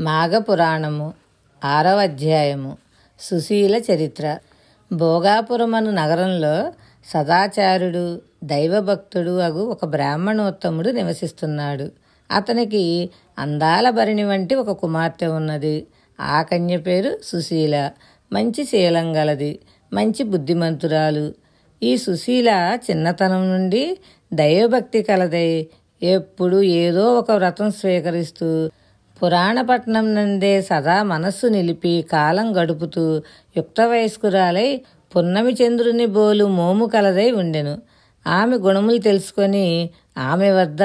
మాఘపురాణము ఆరవ అధ్యాయము సుశీల చరిత్ర. భోగాపురమను నగరంలో సదాచారుడు దైవభక్తుడు అగు ఒక బ్రాహ్మణోత్తముడు నివసిస్తున్నాడు. అతనికి అందాల భరిణి వంటి ఒక కుమార్తె ఉన్నది. ఆ కన్య పేరు సుశీల. మంచి శీలం గలది మంచి బుద్ధిమంతురాలు. ఈ సుశీల చిన్నతనం నుండి దైవభక్తి కలదై ఎప్పుడు ఏదో ఒక వ్రతం స్వీకరిస్తూ పురాణపట్నం నందే సదా మనస్సు నిలిపి కాలం గడుపుతూ యుక్త వయస్కురాలై పున్నమి చంద్రుని బోలు మోము కలదై ఉండెను. ఆమె గుణములు తెలుసుకొని ఆమె వద్ద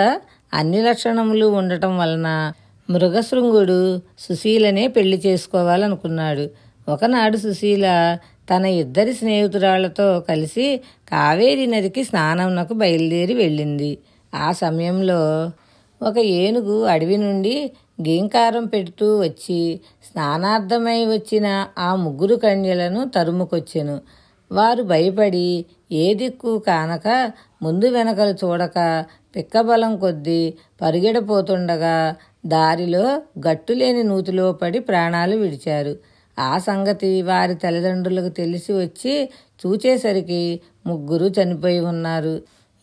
అన్ని లక్షణములు ఉండటం వలన మృగశృంగుడు సుశీలనే పెళ్ళి చేసుకోవాలనుకున్నాడు. ఒకనాడు సుశీల తన ఇద్దరి స్నేహితురాళ్ళతో కలిసి కావేరి నదికి స్నానంనకు బయలుదేరి వెళ్ళింది. ఆ సమయంలో ఒక ఏనుగు అడవి నుండి గీంకారం పెడుతూ వచ్చి స్నానార్థమై వచ్చిన ఆ ముగ్గురు కన్యలను తరుముకొచ్చెను. వారు భయపడి ఏ దిక్కు కానక ముందు వెనకలు చూడక పిక్కబలం కొద్దీ పరిగెడపోతుండగా దారిలో గట్టులేని నూతిలో పడి ప్రాణాలు విడిచారు. ఆ సంగతి వారి తల్లిదండ్రులకు తెలిసి వచ్చి చూచేసరికి ముగ్గురు చనిపోయి ఉన్నారు.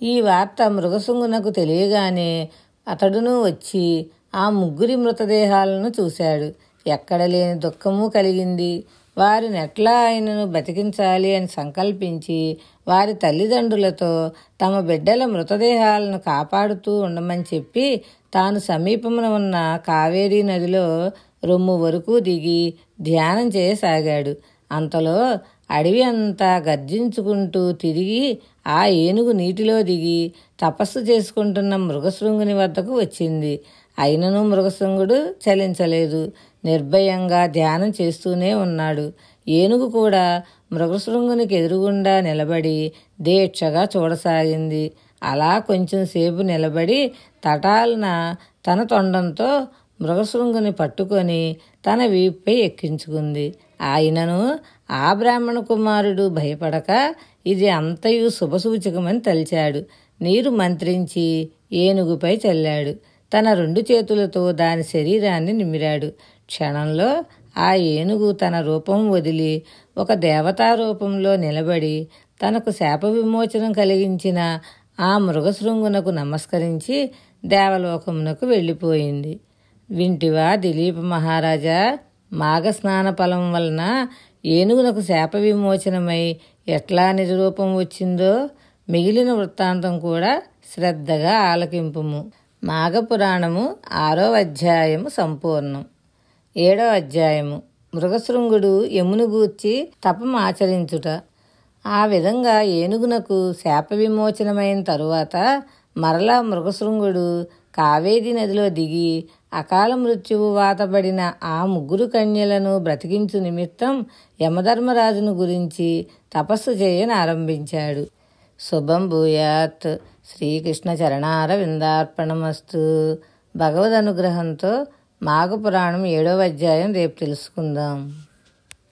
ఈ వార్త మృగసుంగునకు తెలియగానే అతడును వచ్చి ఆ ముగ్గురి మృతదేహాలను చూశాడు. ఎక్కడ లేని దుఃఖము కలిగింది. వారిని ఎట్లా ఆయనను బతికించాలి అని సంకల్పించి వారి తల్లిదండ్రులతో తమ బిడ్డల మృతదేహాలను కాపాడుతూ ఉండమని చెప్పి తాను సమీపమున ఉన్న కావేరీ నదిలో రొమ్ము వరకు దిగి ధ్యానం చేయసాగాడు. అంతలో అడవి అంతా గర్జించుకుంటూ తిరిగి ఆ ఏనుగు నీటిలో దిగి తపస్సు చేసుకుంటున్న మృగశృంగుని వద్దకు వచ్చింది. అయినను మృగశృంగుడు చలించలేదు. నిర్భయంగా ధ్యానం చేస్తూనే ఉన్నాడు. ఏనుగు కూడా మృగశృంగునికి ఎదురుగుండా నిలబడి దీక్షగా చూడసాగింది. అలా కొంచెం సేపు నిలబడి తటాలన తన తొండంతో మృగశృంగుని పట్టుకొని తన వీపుపై ఎక్కించుకుంది. ఆయనను ఆ బ్రాహ్మణ కుమారుడు భయపడక ఇది అంతయు శుభసూచకమని తలిచాడు. నీరు మంత్రించి ఏనుగుపై చల్లాడు. తన రెండు చేతులతో దాని శరీరాన్ని నిమిరాడు. క్షణంలో ఆ ఏనుగు తన రూపం వదిలి ఒక దేవతా రూపంలో నిలబడి తనకు శాప విమోచనం కలిగించిన ఆ మృగశృంగునకు నమస్కరించి దేవలోకమునకు వెళ్ళిపోయింది. వింటివా దిలీప మహారాజా మాఘ స్నాన ఫలం వలన ఏనుగునకు శాప విమోచనమై ఎట్లా నిజరూపం వచ్చిందో మిగిలిన వృత్తాంతం కూడా శ్రద్ధగా ఆలకింపుము. మాఘపురాణము ఆరో అధ్యాయము సంపూర్ణం. ఏడో అధ్యాయము. మృగశృంగుడు యమును గూర్చి తపం ఆచరించుట. ఆ విధంగా ఏనుగునకు శాప విమోచనమైన తరువాత మరలా మృగశృంగుడు కావేరీ నదిలో దిగి అకాల మృత్యువు వాతబడిన ఆ ముగ్గురు కన్యలను బ్రతికించు నిమిత్తం యమధర్మరాజును గురించి తపస్సు చేయనారంభించాడు. శుభం భూయాత్. శ్రీకృష్ణ చరణార విందార్పణమస్తు భగవద్ అనుగ్రహంతో మాఘపురాణం ఏడవ అధ్యాయం రేపు తెలుసుకుందాం.